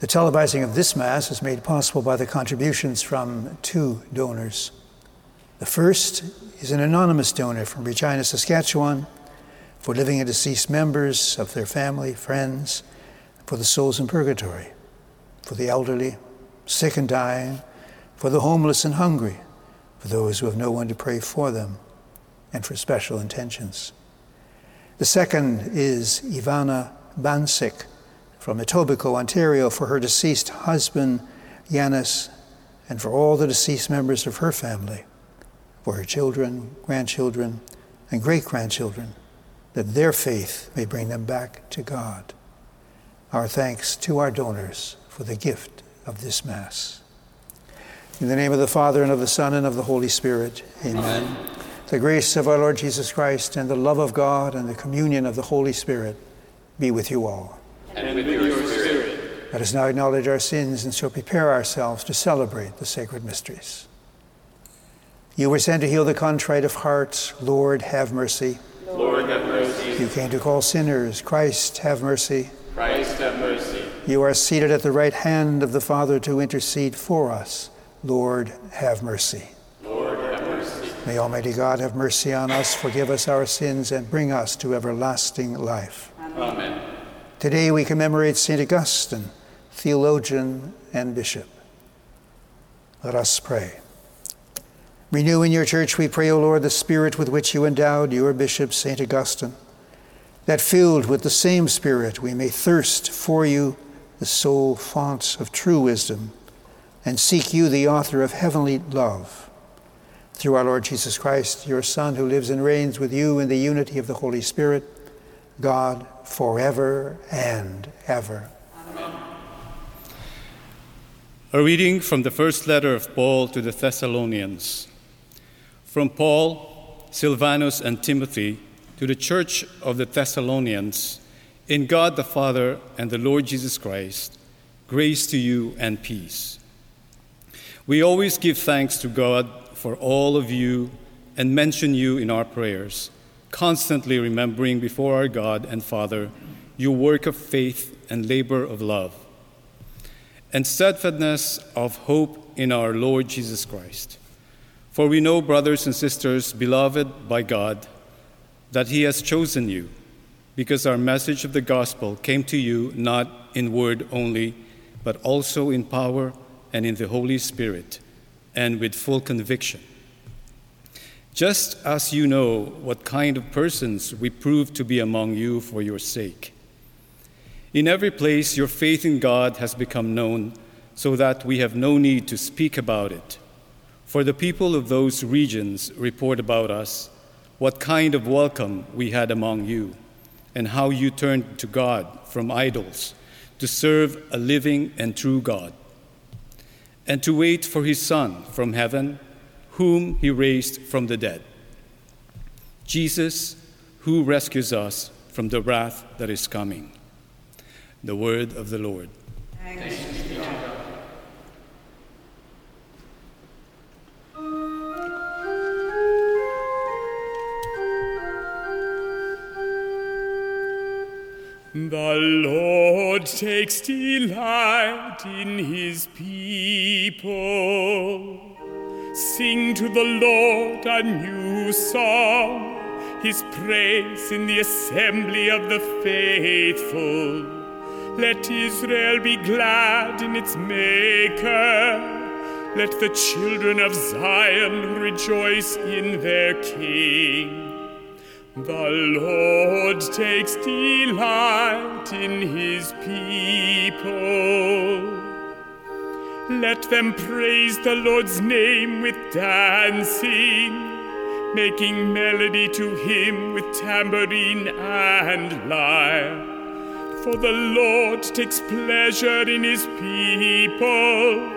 The televising of this Mass is made possible by the contributions from two donors. The first is an anonymous donor from Regina, Saskatchewan, for living and deceased members of their family, friends, for the souls in purgatory, for the elderly, sick and dying, for the homeless and hungry, for those who have no one to pray for them, and for special intentions. The second is Ivana Bansik from Etobicoke, Ontario, for her deceased husband, Yanis, and for all the deceased members of her family, for her children, grandchildren, and great grandchildren, that their faith may bring them back to God. Our thanks to our donors for the gift of this Mass. In the name of the Father, and of the Son, and of the Holy Spirit, amen. amen. The grace of our Lord Jesus Christ, and the love of God, and the communion of the Holy Spirit be with you all and with your spirit. Let us now acknowledge our sins and so prepare ourselves to celebrate the sacred mysteries. You were sent to heal the contrite of heart. Lord, have mercy. Lord, have mercy. You came to call sinners. Christ, have mercy. Christ, have mercy. You are seated at the right hand of the Father to intercede for us. Lord, have mercy. Lord, have mercy. May Almighty God have mercy on us, forgive us our sins, and bring us to everlasting life. Amen. Today we commemorate St. Augustine, theologian and bishop. Let us pray. Renew in your church, we pray, O Lord, the spirit with which you endowed your bishop, St. Augustine, that filled with the same spirit we may thirst for you, the sole font of true wisdom, and seek you, the author of heavenly love. Through our Lord Jesus Christ, your Son, who lives and reigns with you in the unity of the Holy Spirit, God forever and ever. Amen. A reading from the first letter of Paul to the Thessalonians. From Paul, Silvanus, and Timothy to the church of the Thessalonians, in God the Father and the Lord Jesus Christ, grace to you and peace. We always give thanks to God for all of you and mention you in our prayers constantly remembering before our God and Father your work of faith and labor of love, and steadfastness of hope in our Lord Jesus Christ. For we know, brothers and sisters, beloved by God, that He has chosen you, because our message of the gospel came to you not in word only, but also in power and in the Holy Spirit, and with full conviction just as you know what kind of persons we prove to be among you for your sake. In every place, your faith in God has become known, so that we have no need to speak about it. For the people of those regions report about us what kind of welcome we had among you, and how you turned to God from idols to serve a living and true God, and to wait for his Son from heaven whom he raised from the dead. Jesus, who rescues us from the wrath that is coming. The word of the Lord. Thanks. The Lord takes delight in his people. Sing to the Lord a new song, his praise in the assembly of the faithful. Let Israel be glad in its Maker. Let the children of Zion rejoice in their King. The Lord takes delight in his people. Let them praise the Lord's name with dancing, making melody to him with tambourine and lyre. For the Lord takes pleasure in his people.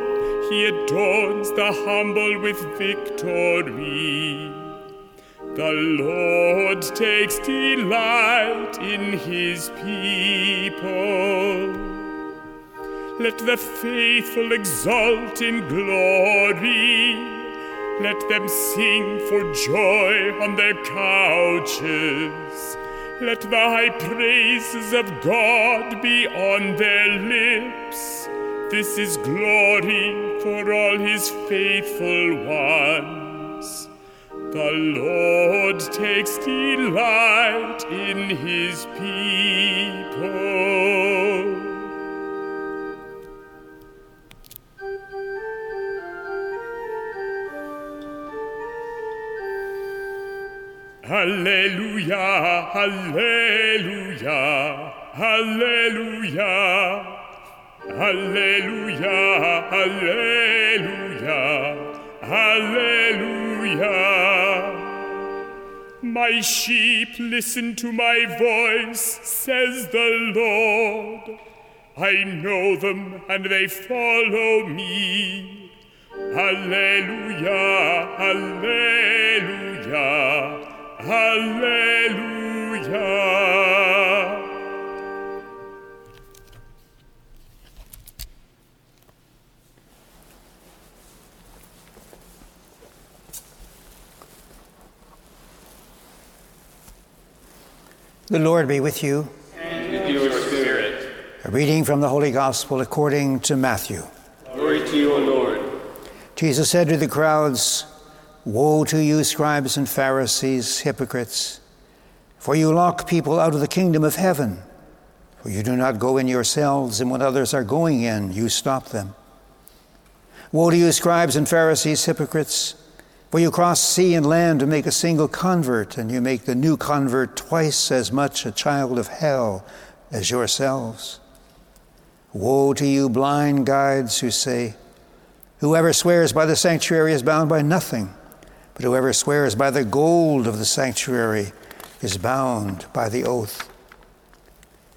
He adorns the humble with victory. The Lord takes delight in his people. Let the faithful exult in glory. Let them sing for joy on their couches. Let the high praises of God be on their lips. This is glory for all his faithful ones. The Lord takes delight in his people. Hallelujah, hallelujah, hallelujah, hallelujah, hallelujah, hallelujah. My sheep listen to my voice, says the Lord. I know them and they follow me. Hallelujah, hallelujah. Hallelujah. The Lord be with you. And with your spirit. A reading from the Holy Gospel according to Matthew. Glory to you, O Lord. Jesus said to the crowds, Woe to you, scribes and Pharisees, hypocrites! For you lock people out of the kingdom of heaven. For you do not go in yourselves, and when others are going in, you stop them. Woe to you, scribes and Pharisees, hypocrites! For you cross sea and land to make a single convert, and you make the new convert twice as much a child of hell as yourselves. Woe to you, blind guides, who say, Whoever swears by the sanctuary is bound by nothing, but whoever swears by the gold of the sanctuary is bound by the oath.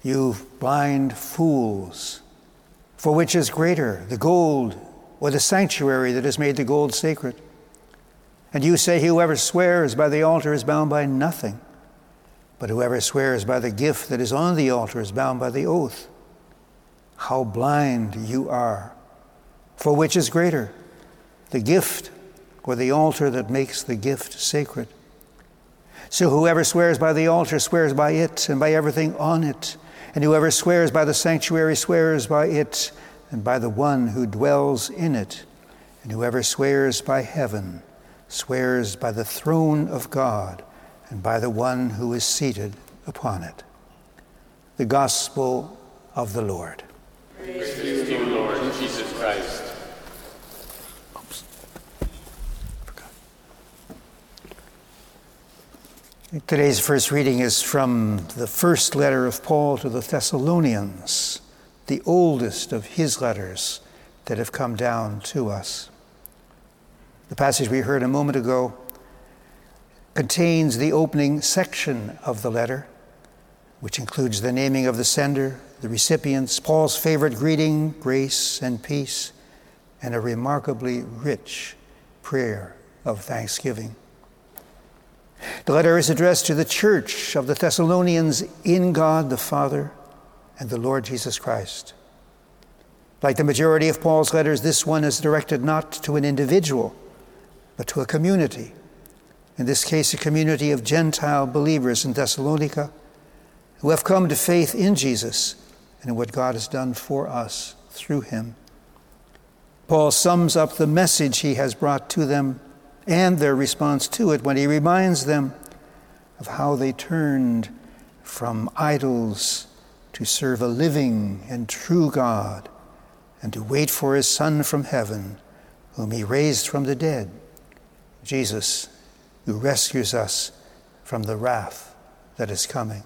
You blind fools, for which is greater, the gold or the sanctuary that has made the gold sacred? And you say, Whoever swears by the altar is bound by nothing, but whoever swears by the gift that is on the altar is bound by the oath. How blind you are! For which is greater, the gift or the altar that makes the gift sacred? So whoever swears by the altar swears by it and by everything on it. And whoever swears by the sanctuary swears by it and by the one who dwells in it. And whoever swears by heaven swears by the throne of God and by the one who is seated upon it. The Gospel of the Lord. Praise to you, Lord Jesus Christ. Today's first reading is from the first letter of Paul to the Thessalonians, the oldest of his letters that have come down to us. The passage we heard a moment ago contains the opening section of the letter, which includes the naming of the sender, the recipients, Paul's favorite greeting, grace and peace, and a remarkably rich prayer of thanksgiving. The letter is addressed to the church of the Thessalonians in God the Father and the Lord Jesus Christ. Like the majority of Paul's letters, this one is directed not to an individual, but to a community. In this case, a community of Gentile believers in Thessalonica who have come to faith in Jesus and in what God has done for us through him. Paul sums up the message he has brought to them and their response to it when he reminds them of how they turned from idols to serve a living and true God and to wait for his Son from heaven, whom he raised from the dead, Jesus, who rescues us from the wrath that is coming.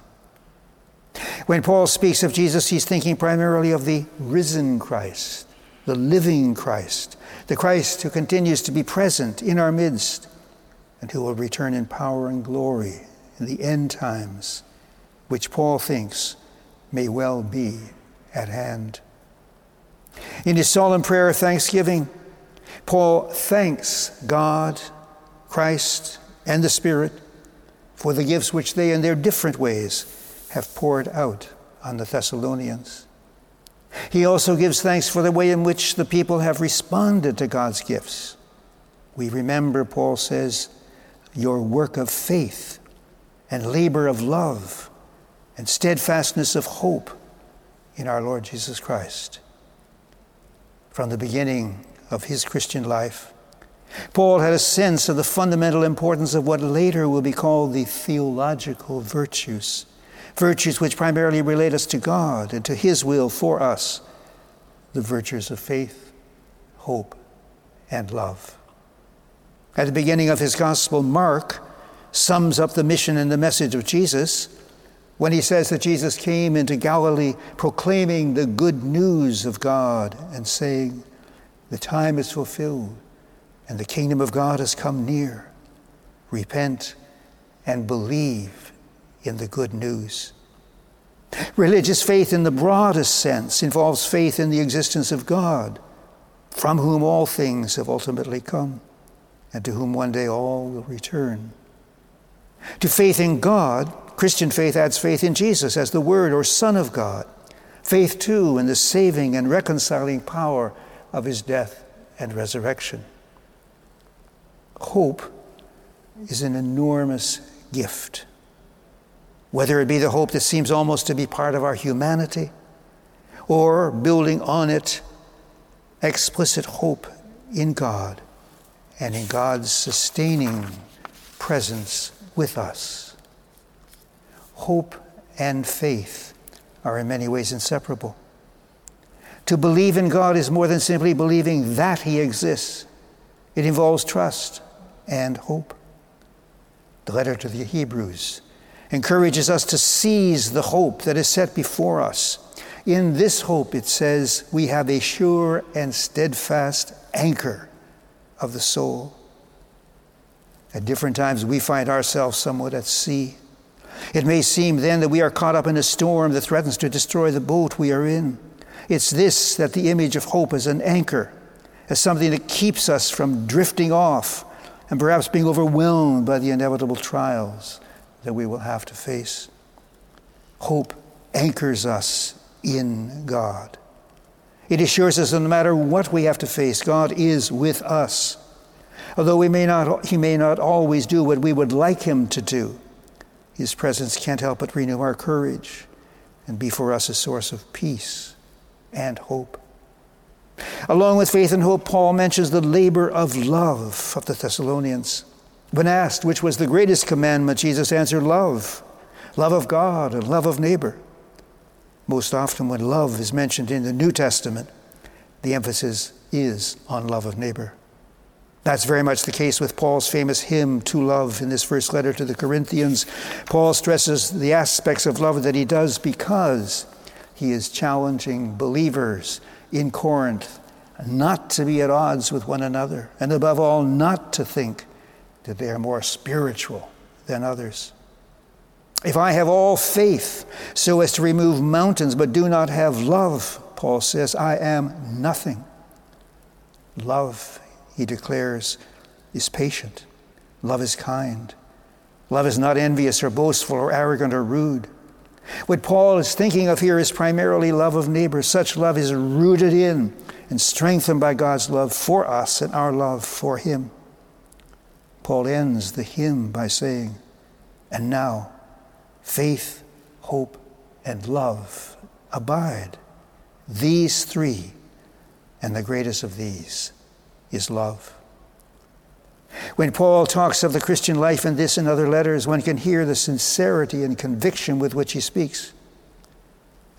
When Paul speaks of Jesus, he's thinking primarily of the risen Christ, the living Christ, the Christ who continues to be present in our midst and who will return in power and glory in the end times, which Paul thinks may well be at hand. In his solemn prayer of thanksgiving, Paul thanks God, Christ, and the Spirit for the gifts which they, in their different ways, have poured out on the Thessalonians. He also gives thanks for the way in which the people have responded to God's gifts. We remember, Paul says, your work of faith and labor of love and steadfastness of hope in our Lord Jesus Christ. From the beginning of his Christian life, Paul had a sense of the fundamental importance of what later will be called the theological virtues, virtues which primarily relate us to God and to his will for us, the virtues of faith, hope, and love. At the beginning of his gospel, Mark sums up the mission and the message of Jesus when he says that Jesus came into Galilee proclaiming the good news of God and saying, The time is fulfilled and the kingdom of God has come near. Repent and believe in the good news. Religious faith, in the broadest sense, involves faith in the existence of God, from whom all things have ultimately come, and to whom one day all will return. To faith in God, Christian faith adds faith in Jesus as the Word or Son of God. Faith, too, in the saving and reconciling power of his death and resurrection. Hope is an enormous gift. Whether it be the hope that seems almost to be part of our humanity, or building on it, explicit hope in God and in God's sustaining presence with us. Hope and faith are in many ways inseparable. To believe in God is more than simply believing that He exists, it involves trust and hope. The letter to the Hebrews encourages us to seize the hope that is set before us. In this hope, it says, we have a sure and steadfast anchor of the soul. At different times, we find ourselves somewhat at sea. It may seem then that we are caught up in a storm that threatens to destroy the boat we are in. It's this that the image of hope is an anchor, as something that keeps us from drifting off and perhaps being overwhelmed by the inevitable trials that we will have to face. Hope anchors us in God. It assures us that no matter what we have to face, God is with us. Although we may not, He may not always do what we would like Him to do, His presence can't help but renew our courage and be for us a source of peace and hope. Along with faith and hope, Paul mentions the labor of love of the Thessalonians. When asked which was the greatest commandment, Jesus answered, Love. Love of God and love of neighbor. Most often, when love is mentioned in the New Testament, the emphasis is on love of neighbor. That's very much the case with Paul's famous hymn to love in this first letter to the Corinthians. Paul stresses the aspects of love that he does because he is challenging believers in Corinth not to be at odds with one another, and above all, not to think that they are more spiritual than others. If I have all faith so as to remove mountains but do not have love, Paul says, I am nothing. Love, he declares, is patient. Love is kind. Love is not envious or boastful or arrogant or rude. What Paul is thinking of here is primarily love of neighbor. Such love is rooted in and strengthened by God's love for us and our love for Him. Paul ends the hymn by saying, And now, faith, hope, and love abide. These three, and the greatest of these is love. When Paul talks of the Christian life in this and other letters, one can hear the sincerity and conviction with which he speaks.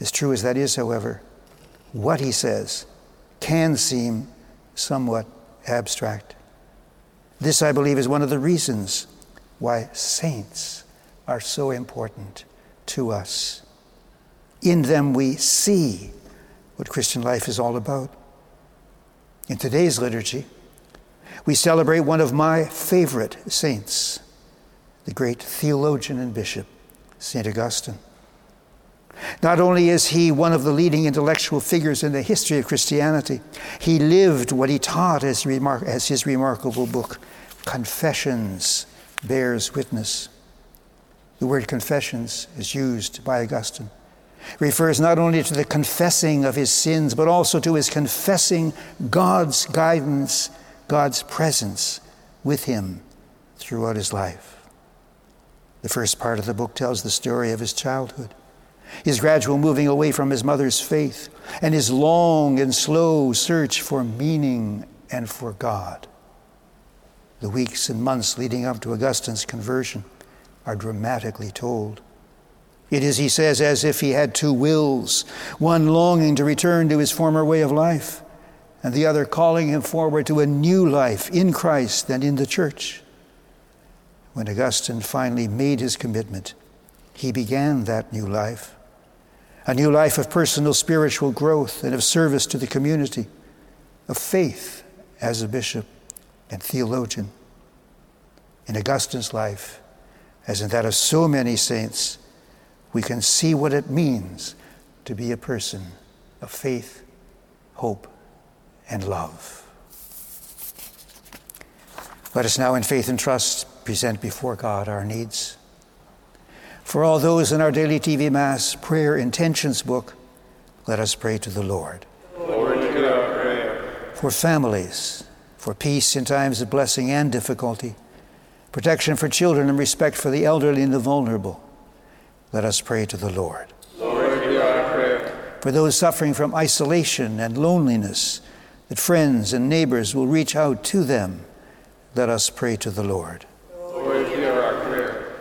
As true as that is, however, what he says can seem somewhat abstract. This, I believe, is one of the reasons why saints are so important to us. In them, we see what Christian life is all about. In today's liturgy, we celebrate one of my favorite saints, the great theologian and bishop, St. Augustine. Not only is he one of the leading intellectual figures in the history of Christianity, he lived what he taught as, remar- as his remarkable book, Confessions, bears witness. The word confessions is used by Augustine. It refers not only to the confessing of his sins, but also to his confessing God's guidance, God's presence with him throughout his life. The first part of the book tells the story of his childhood, his gradual moving away from his mother's faith, and his long and slow search for meaning and for God. The weeks and months leading up to Augustine's conversion are dramatically told. It is, he says, as if he had two wills one longing to return to his former way of life, and the other calling him forward to a new life in Christ and in the church. When Augustine finally made his commitment, he began that new life a new life of personal spiritual growth and of service to the community, of faith as a bishop and theologian. In Augustine's life, as in that of so many saints, we can see what it means to be a person of faith, hope, and love. Let us now, in faith and trust, present before God our needs. For all those in our daily TV Mass prayer intentions book, let us pray to the Lord. Lord, hear our prayer. For families, for peace in times of blessing and difficulty, protection for children, and respect for the elderly and the vulnerable, let us pray to the Lord. Lord, hear our prayer. For those suffering from isolation and loneliness, that friends and neighbors will reach out to them, let us pray to the Lord. Lord, hear our prayer.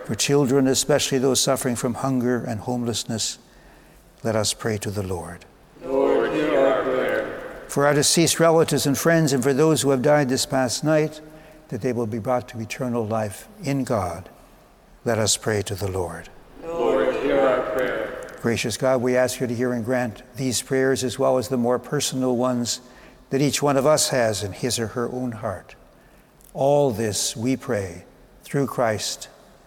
For children, especially those suffering from hunger and homelessness, let us pray to the Lord. Lord, hear our prayer. For our deceased relatives and friends, and for those who have died this past night, that they will be brought to eternal life in God, let us pray to the Lord. Lord, hear our prayer. Gracious God, we ask you to hear and grant these prayers as well as the more personal ones that each one of us has in his or her own heart. All this we pray through Christ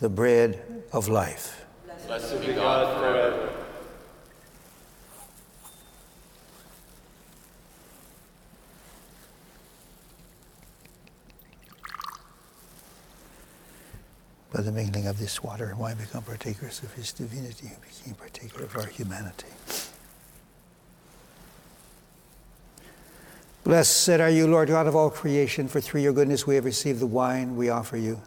the bread of life. Blessed be God forever. By the mingling of this water and wine, become partakers of his divinity, became partaker of our humanity. Blessed are you, Lord God of all creation, for through your goodness we have received the wine we offer you.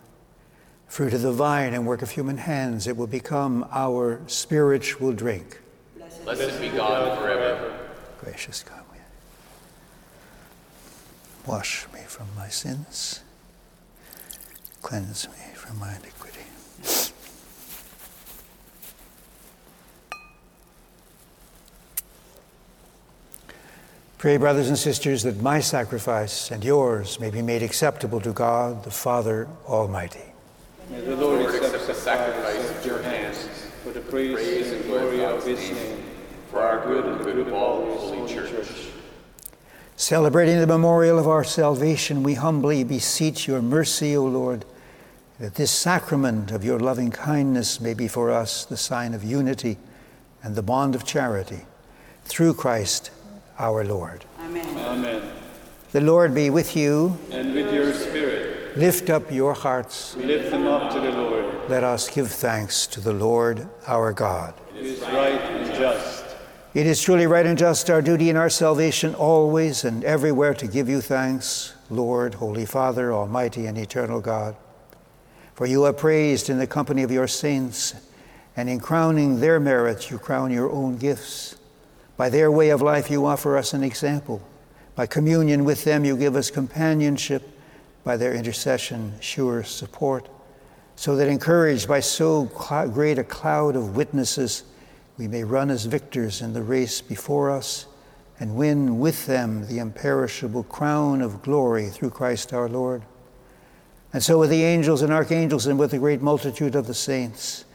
Fruit of the vine and work of human hands, it will become our spiritual drink. Blessed be God forever. Gracious God, we wash me from my sins, cleanse me from my iniquity. Pray, brothers and sisters, that my sacrifice and yours may be made acceptable to God, the Father Almighty. May the Lord accept the sacrifice of your hands for the praise and glory of his name, For our good and the good of all the holy church. Celebrating the memorial of our salvation, we humbly beseech your mercy, O Lord, that this sacrament of your loving kindness may be for us the sign of unity and the bond of charity. Through Christ our Lord. Amen. Amen. The Lord be with you. And with your spirit, Lift up your hearts. we lift them up to the Lord. Let us give thanks to the Lord our God. It is right and just. It is truly right and just our duty and our salvation always and everywhere to give you thanks, Lord, Holy Father, Almighty and eternal God. For you are praised in the company of your saints, and in crowning their merits, you crown your own gifts. By their way of life, you offer us an example. By communion with them, you give us companionship. By their intercession, sure support. So that, encouraged by so cl- great a cloud of witnesses, we may run as victors in the race before us and win with them the imperishable crown of glory through Christ our Lord. And so, with the angels and archangels and with the great multitude of the saints,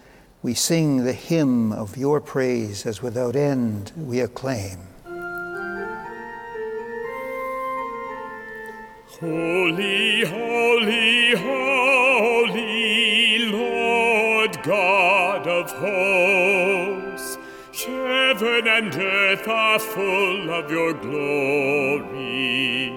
we sing the hymn of your praise as without end we acclaim. Holy, holy, holy, Lord God of hosts, heaven and earth are full of your glory.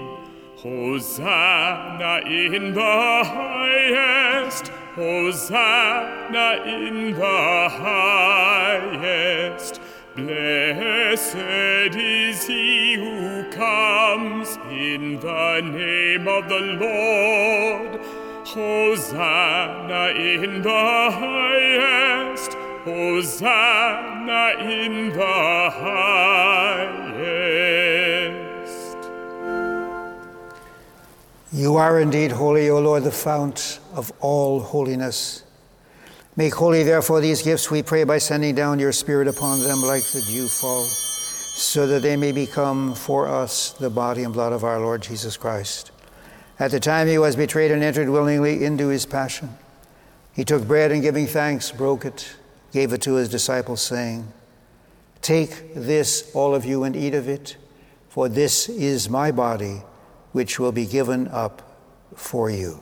Hosanna in the highest, Hosanna in the highest. Blessed is he who comes in the name of the Lord. Hosanna in the highest. Hosanna in the highest. You are indeed holy, O Lord, the fount of all holiness. Make holy, therefore, these gifts, we pray, by sending down your Spirit upon them like the dewfall, so that they may become for us the body and blood of our Lord Jesus Christ. At the time he was betrayed and entered willingly into his passion, he took bread and giving thanks, broke it, gave it to his disciples, saying, Take this, all of you, and eat of it, for this is my body, which will be given up for you.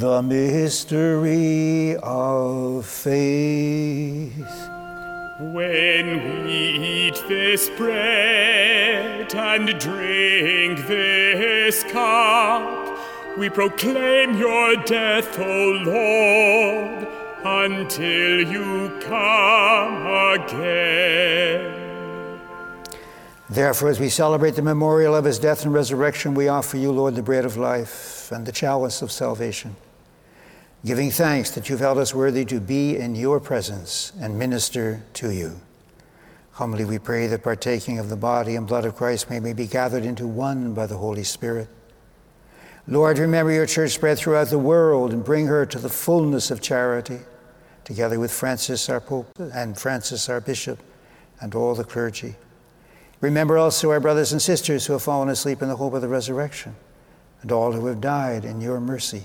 The mystery of faith. When we eat this bread and drink this cup, we proclaim your death, O Lord, until you come again. Therefore, as we celebrate the memorial of his death and resurrection, we offer you, Lord, the bread of life and the chalice of salvation, giving thanks that you've held us worthy to be in your presence and minister to you. Humbly we pray that partaking of the body and blood of Christ may be gathered into one by the Holy Spirit. Lord, remember your church spread throughout the world and bring her to the fullness of charity, together with Francis our Pope and Francis our Bishop and all the clergy. Remember also our brothers and sisters who have fallen asleep in the hope of the resurrection, and all who have died in your mercy.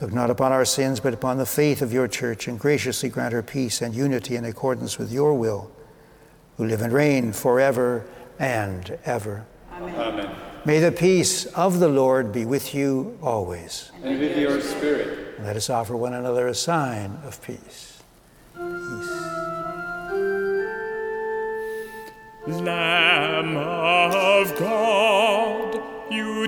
Look not upon our sins, but upon the faith of your church, and graciously grant her peace and unity in accordance with your will, who live and reign forever and ever. Amen. Amen. May the peace of the Lord be with you always. And with your spirit. Let us offer one another a sign of peace. Peace. Lamb of God, you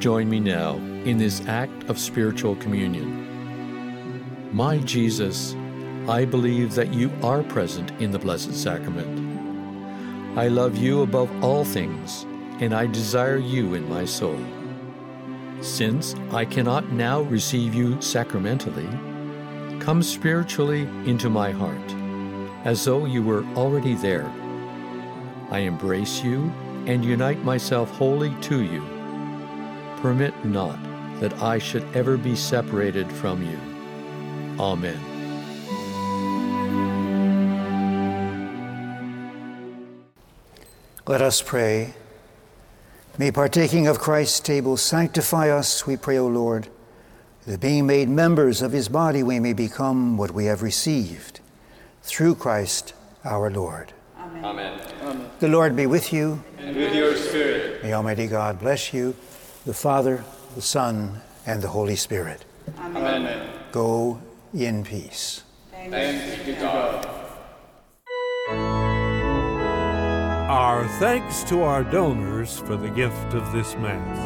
Join me now in this act of spiritual communion. My Jesus, I believe that you are present in the Blessed Sacrament. I love you above all things, and I desire you in my soul. Since I cannot now receive you sacramentally, come spiritually into my heart, as though you were already there. I embrace you and unite myself wholly to you. Permit not that I should ever be separated from you. Amen. Let us pray. May partaking of Christ's table sanctify us, we pray, O Lord, that being made members of his body, we may become what we have received. Through Christ our Lord. Amen. Amen. Amen. The Lord be with you. And with your spirit. May Almighty God bless you, the Father, the Son, and the Holy Spirit. Amen. Amen. Go in peace. Thanks be to God. Our thanks to our donors for the gift of this Mass.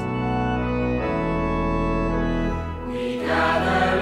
We gather.